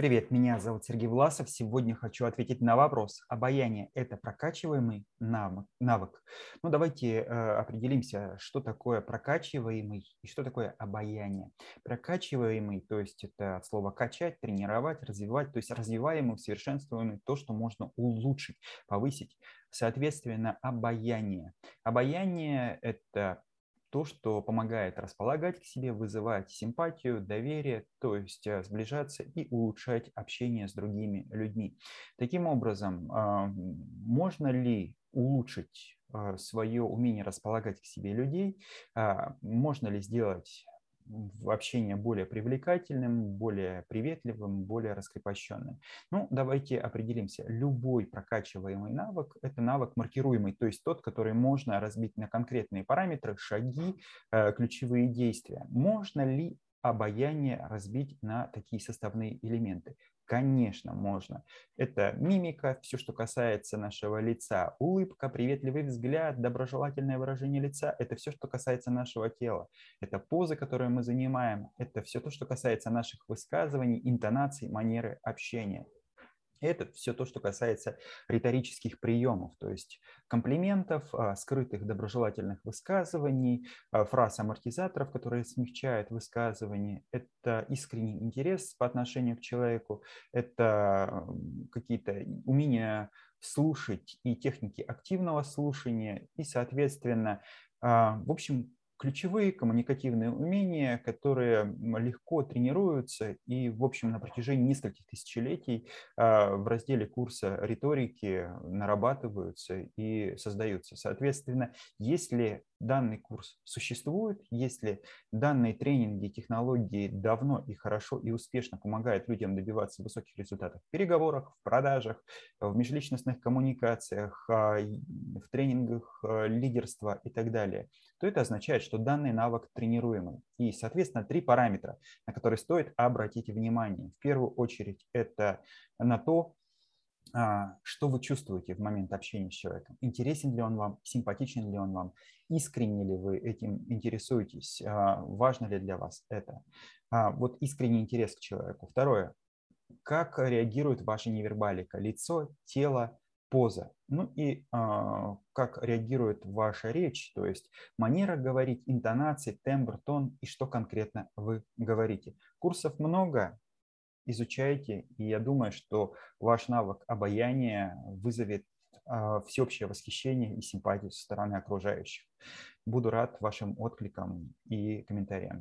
Привет, меня зовут Сергей Власов. Сегодня хочу ответить на вопрос. Обаяние – это прокачиваемый навык? Ну, давайте э, определимся, что такое прокачиваемый и что такое обаяние. Прокачиваемый, то есть это от слова качать, тренировать, развивать, то есть развиваемый, усовершенствуемый, то, что можно улучшить, повысить. Соответственно, обаяние. Обаяние – это то, что помогает располагать к себе, вызывать симпатию, доверие, то есть э, сближаться и улучшать общение с другими людьми. Таким образом, а, можно ли улучшить а, свое умение располагать к себе людей, а, можно ли сделать общение более привлекательным, более приветливым, более раскрепощенным. Ну, давайте определимся. Любой прокачиваемый навык – это навык маркируемый, то есть тот, который можно разбить на конкретные параметры, шаги, э, ключевые действия. Можно ли обаяние разбить на такие составные элементы? Конечно, можно. Это мимика, все, что касается нашего лица, улыбка, приветливый взгляд, доброжелательное выражение лица. Это все, что касается нашего тела. Это позы, которые мы занимаем. Это все то, что касается наших высказываний, интонаций, манеры общения. Это все то, что касается риторических приемов, то есть комплиментов, а, скрытых доброжелательных высказываний, а, фраз амортизаторов, которые смягчают высказывание. Это искренний интерес по отношению к человеку, это какие-то умения слушать и техники активного слушания, и, соответственно, а, в общем, ключевые коммуникативные умения, которые легко тренируются и, в общем, на протяжении нескольких тысячелетий а, в разделе курса риторики нарабатываются и создаются. Соответственно, если данный курс существует, если данные тренинги, технологии давно и хорошо и успешно помогают людям добиваться высоких результатов в переговорах, в продажах, в межличностных коммуникациях, а, в тренингах а, лидерства и так далее, то это означает, что данный навык тренируемый. И, соответственно, три параметра, на которые стоит обратить внимание. В первую очередь это на то, что вы чувствуете в момент общения с человеком. Интересен ли он вам, симпатичен ли он вам, искренне ли вы этим интересуетесь, а, важно ли для вас это. А, вот искренний интерес к человеку. Второе. Как реагирует ваша невербалика? Лицо, тело, поза. Ну и как реагирует ваша речь, то есть манера говорить, интонации, тембр, тон и что конкретно вы говорите. Курсов много, изучайте, и я думаю, что ваш навык обаяния вызовет а, всеобщее восхищение и симпатию со стороны окружающих. Буду рад вашим откликам и комментариям.